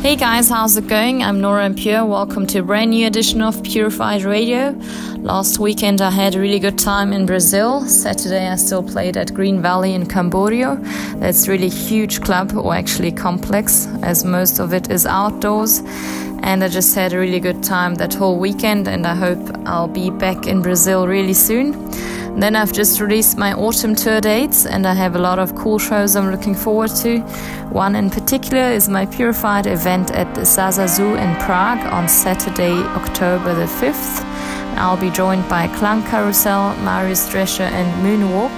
Hey guys, how's it going? I'm Nora En Pure. Welcome to a brand new edition of Purified Radio. Last weekend I had a really good time in Brazil. Saturday I still played at Green Valley in Camboriú. That's really huge club, or actually complex, as most of it is outdoors. And I just had a really good time that whole weekend, and I hope I'll be back in Brazil really soon. Then I've just released my autumn tour dates, and I have a lot of cool shows I'm looking forward to. One in particular is my Purified event at the SaSaZu in Prague on Saturday, October the 5th. I'll be joined by Klangkarussell, Marius Drescher, and Moonwalk.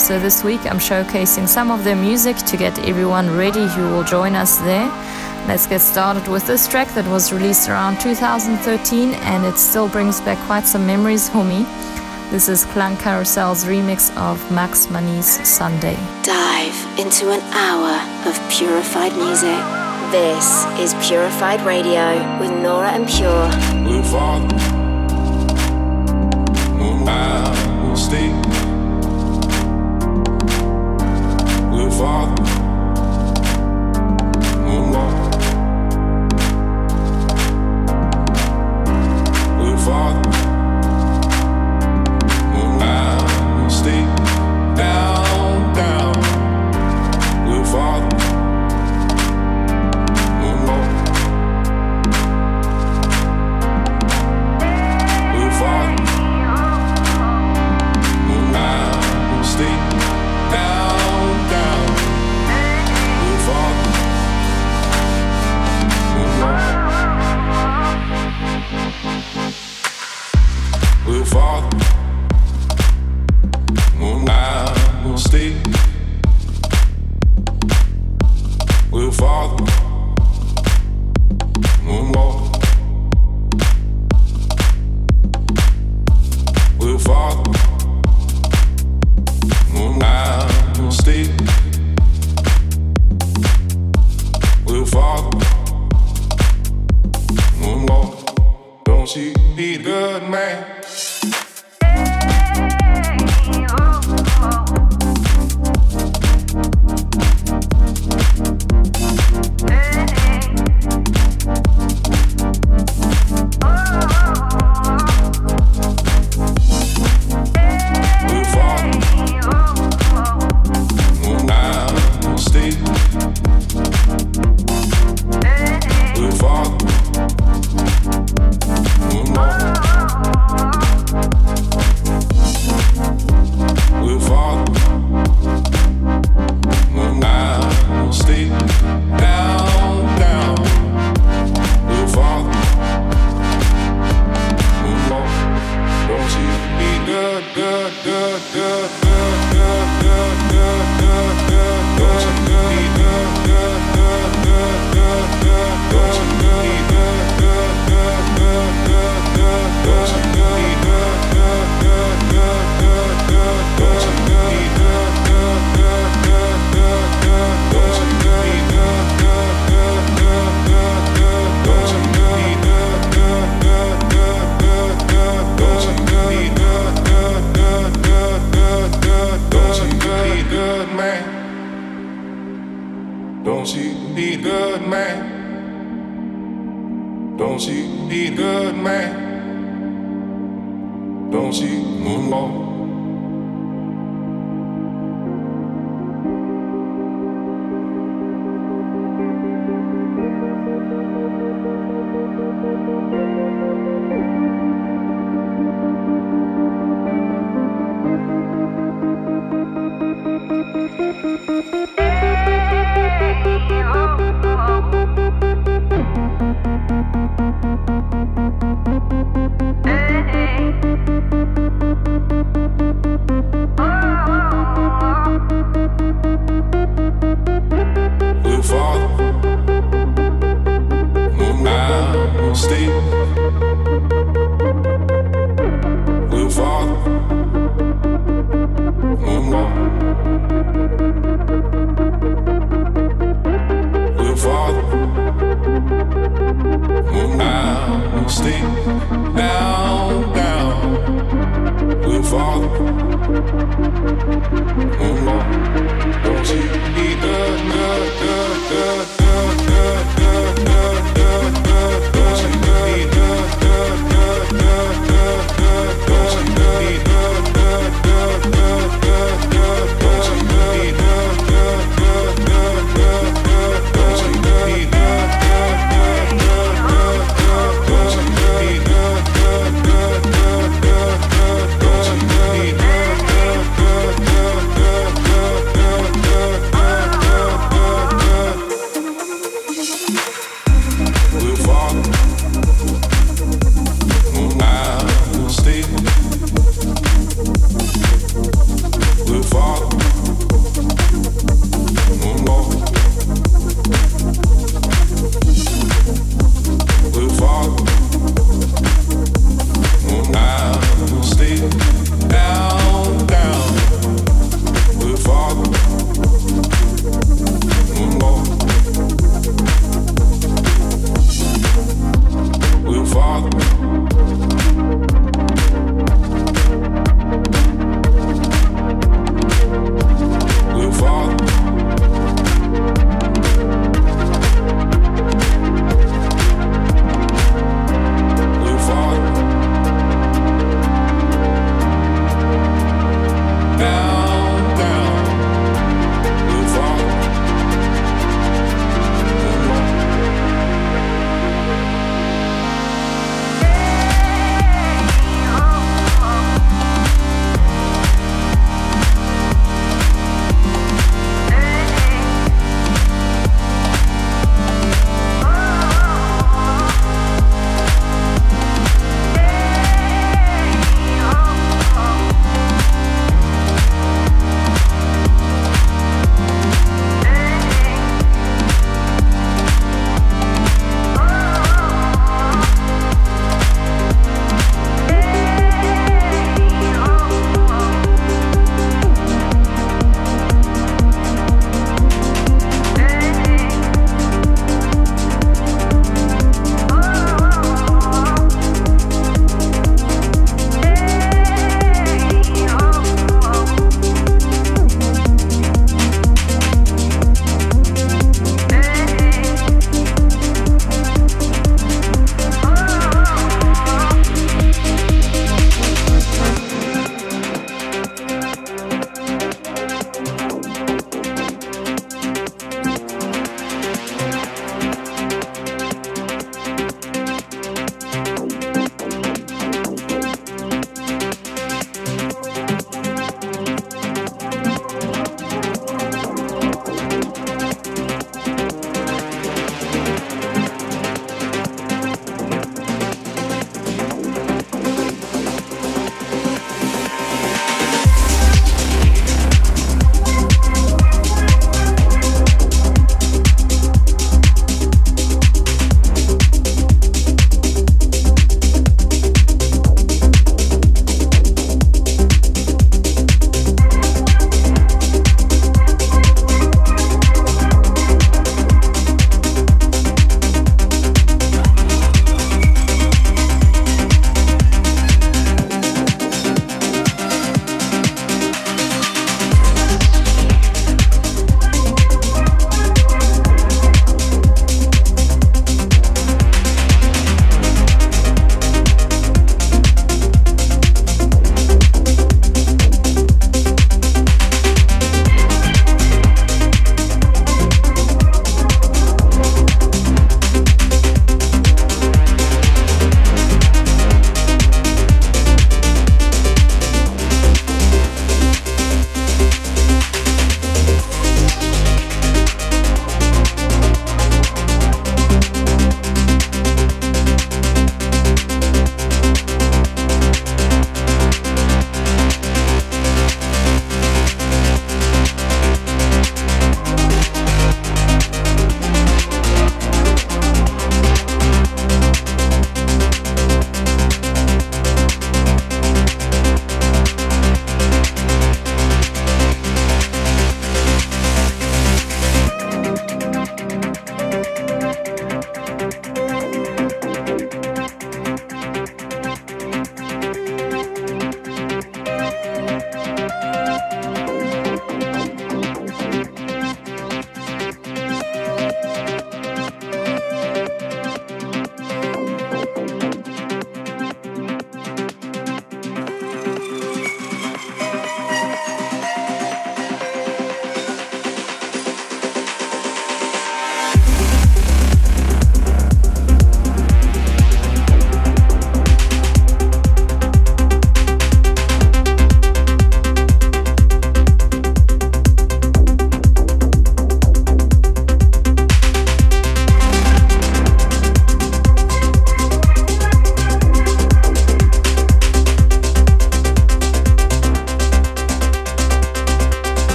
So this week I'm showcasing some of their music to get everyone ready who will join us there. Let's get started with this track that was released around 2013 and it still brings back quite some memories for me. This is Klangkarussell's remix of Max Manie's Sunday. Dive into an hour of purified music. This is Purified Radio with Nora En Pure. We'll fall. We'll stay. We'll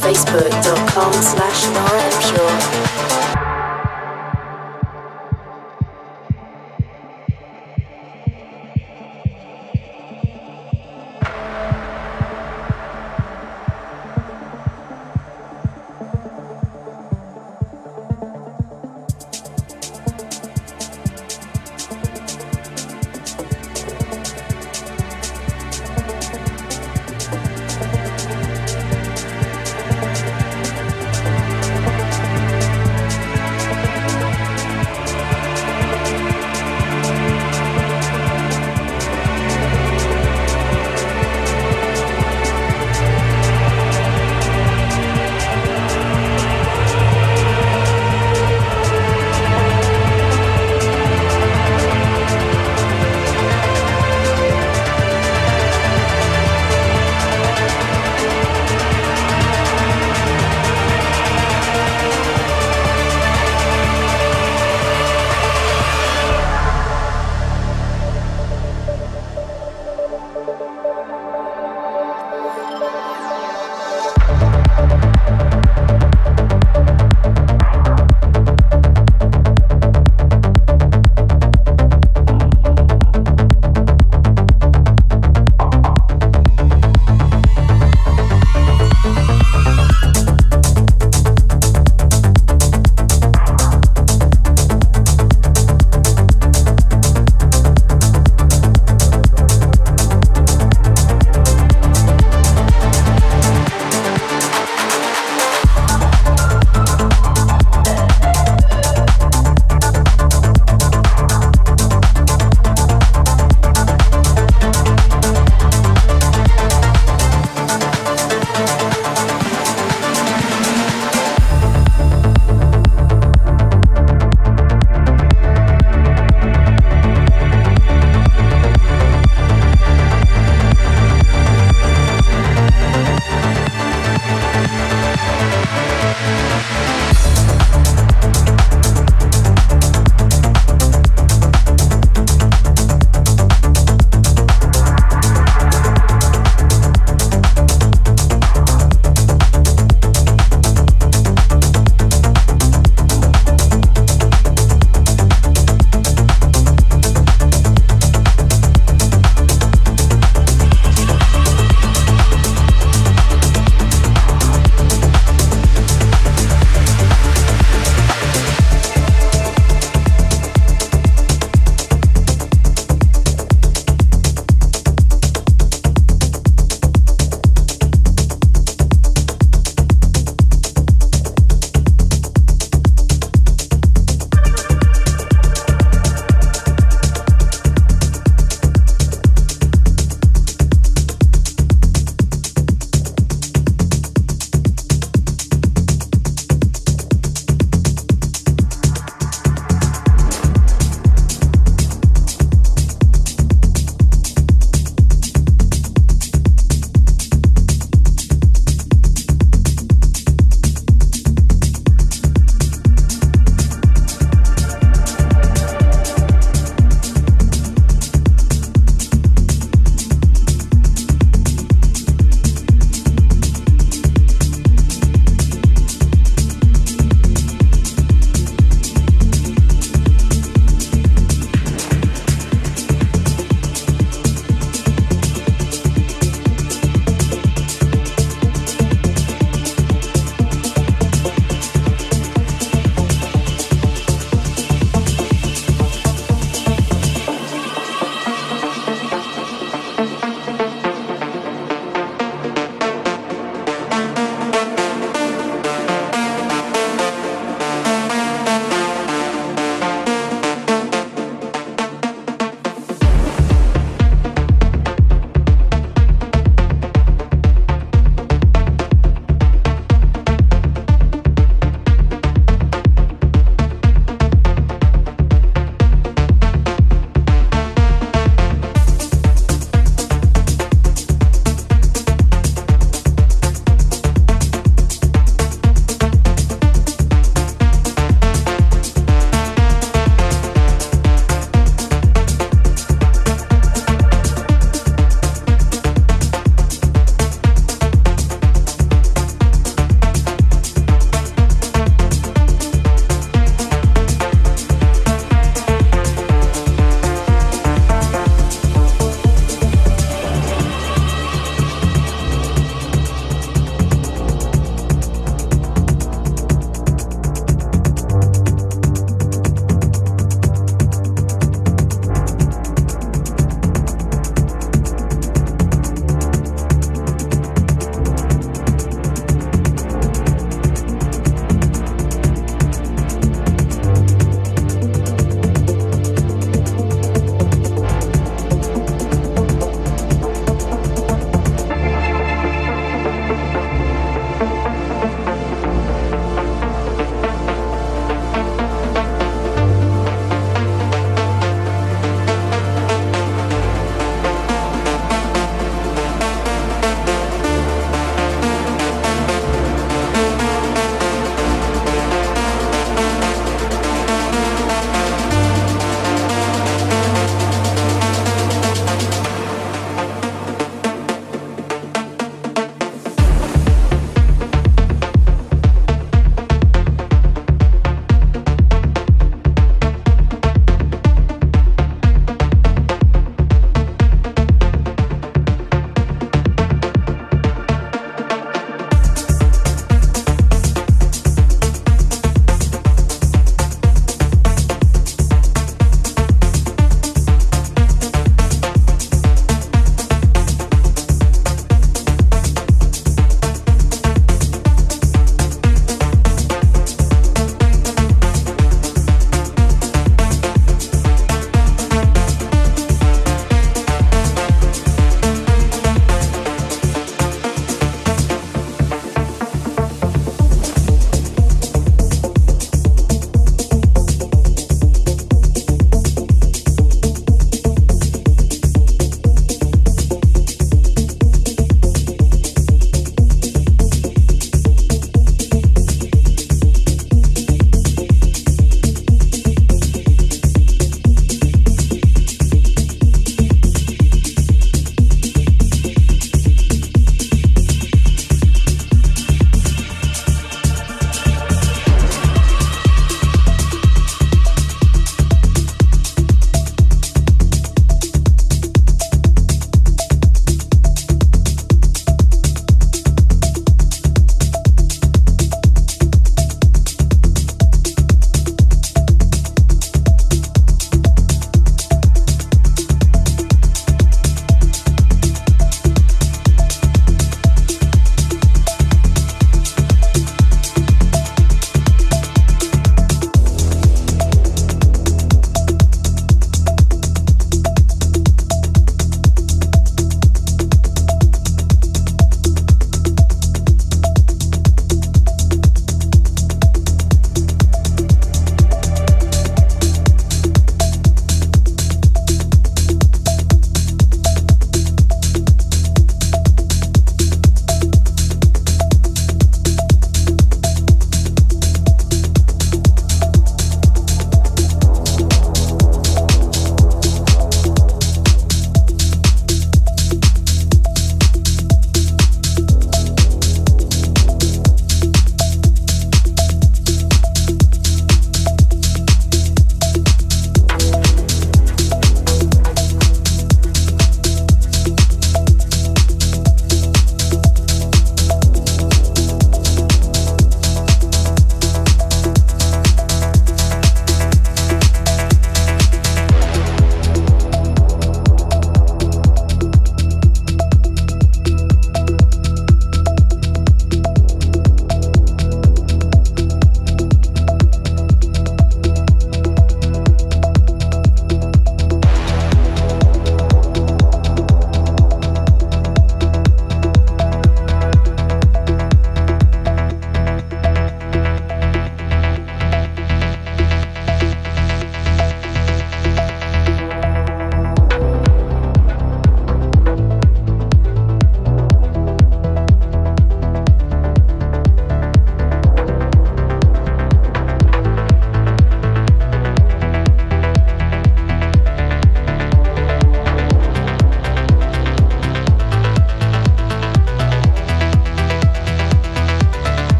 facebook.com slash Nora Pure.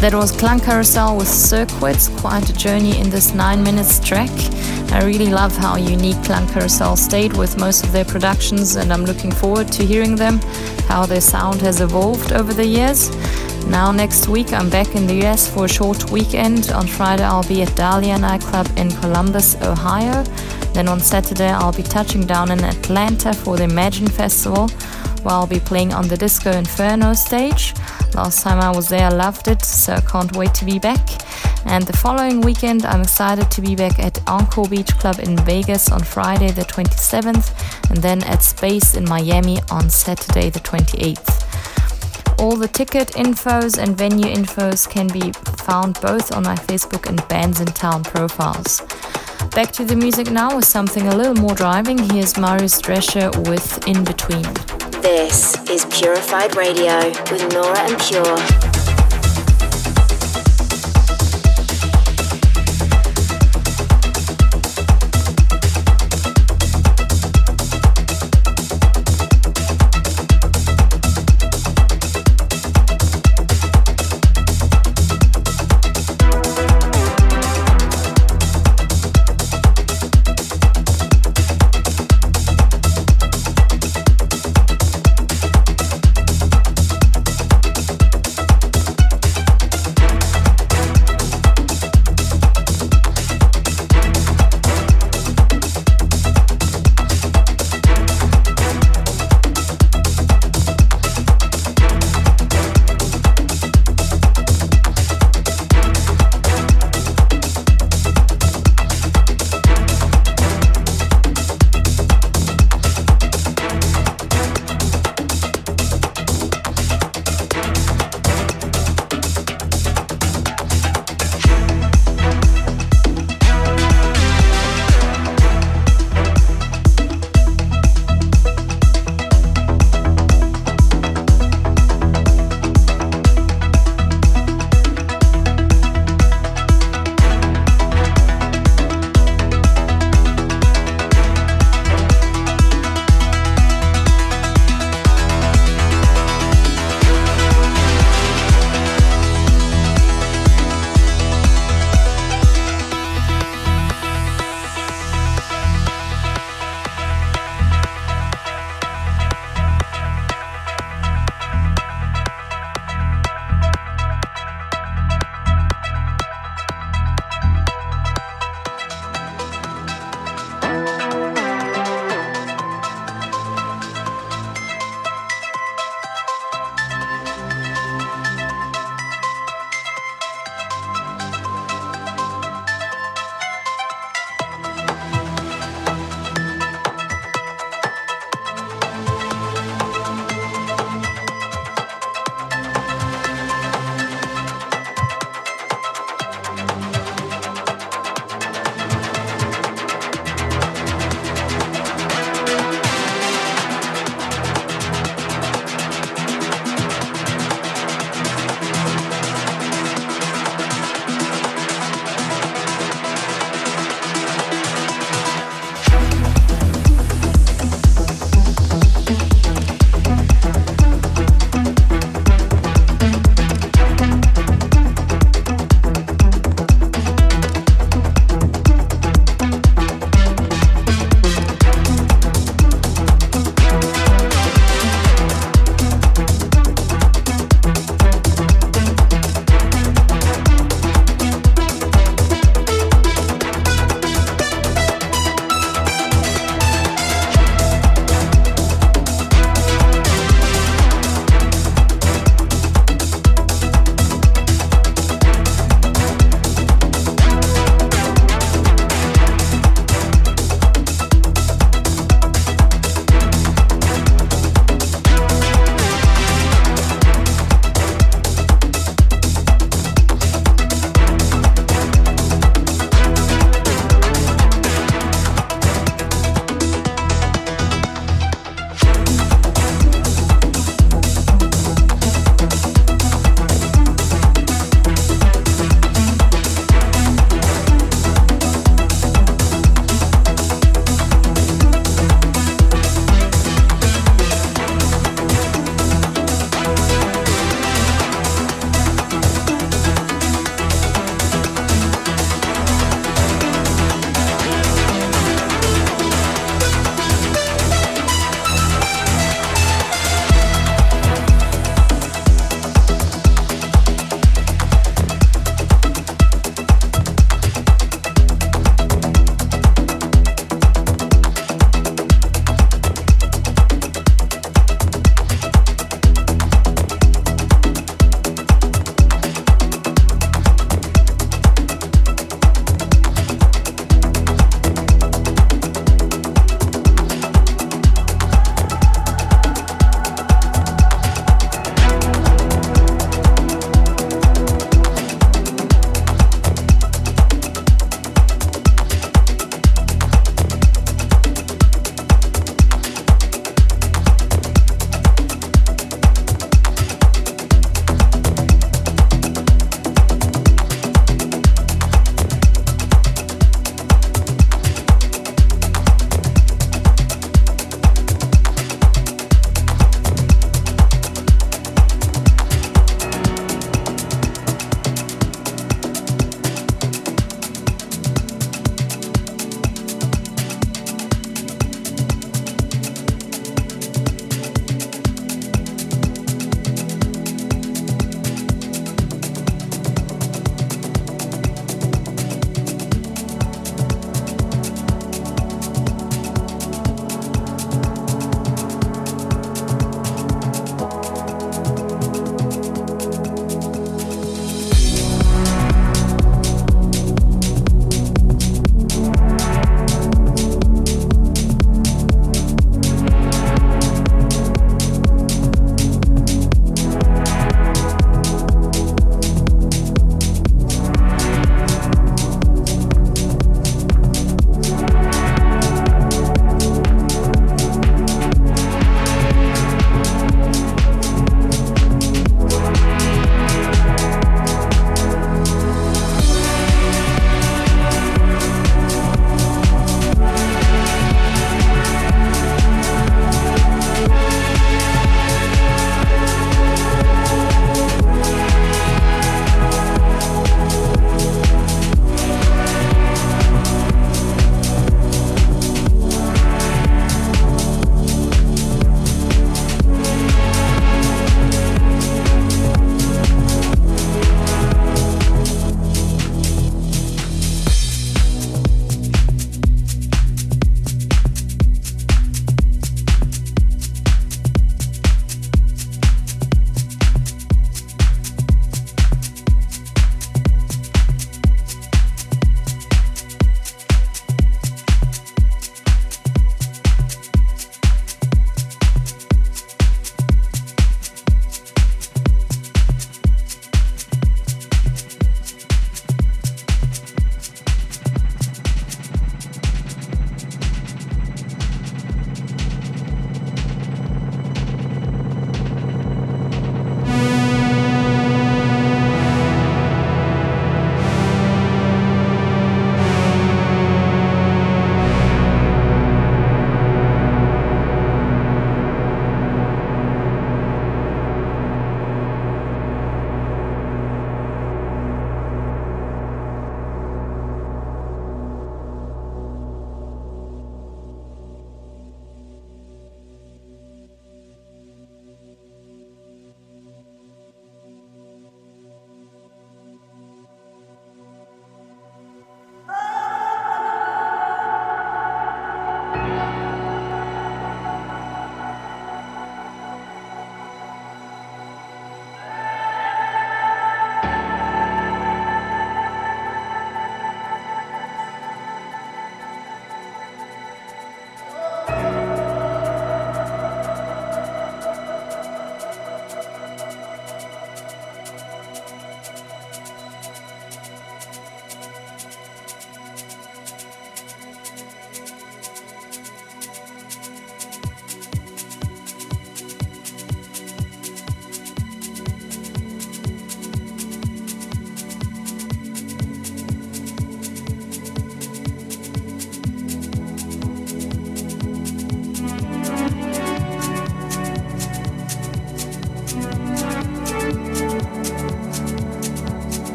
That was Klangkarussell with Circuits, quite a journey in this 9 minutes track. I really love how unique Klangkarussell stayed with most of their productions, and I'm looking forward to hearing them, how their sound has evolved over the years. Now, next week, I'm back in the US for a short weekend. On Friday, I'll be at Dahlia nightclub in Columbus, Ohio. Then on Saturday, I'll be touching down in Atlanta for the Imagine Festival, where I'll be playing on the Disco Inferno stage. Last time I was there, I loved it, so I can't wait to be back. And the following weekend, I'm excited to be back at Encore Beach Club in Vegas on Friday, the 27th, and then at Space in Miami on Saturday, the 28th. All the ticket infos and venue infos can be found both on my Facebook and Bandsintown profiles. Back to the music now with something a little more driving. Here's Marius Drescher with In Between. This is Purified Radio with Nora En Pure.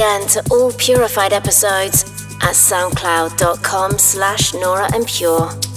Again to all Purified episodes at soundcloud.com slash Nora En Pure.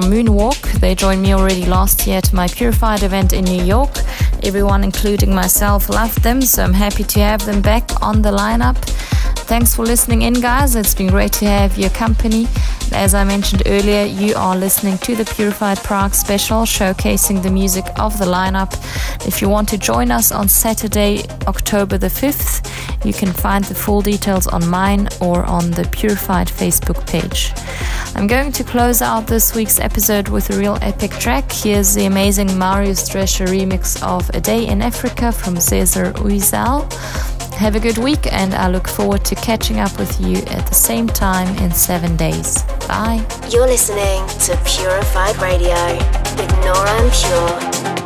From Moonwalk. They joined me already last year at my Purified event in New York. Everyone, including myself, loved them, so I'm happy to have them back on the lineup. Thanks for listening in, guys. It's been great to have your company. As I mentioned earlier, you are listening to the Purified Prague special showcasing the music of the lineup. If you want to join us on Saturday, October the 5th, you can find the full details on mine or on the Purified Facebook page. I'm going to close out this week's episode with a real epic track. Here's the amazing Marius Drescher remix of A Day in Africa from Cesar Uizal. Have a good week, and I look forward to catching up with you at the same time in seven days. Bye. You're listening to Purified Radio with Nora En Pure.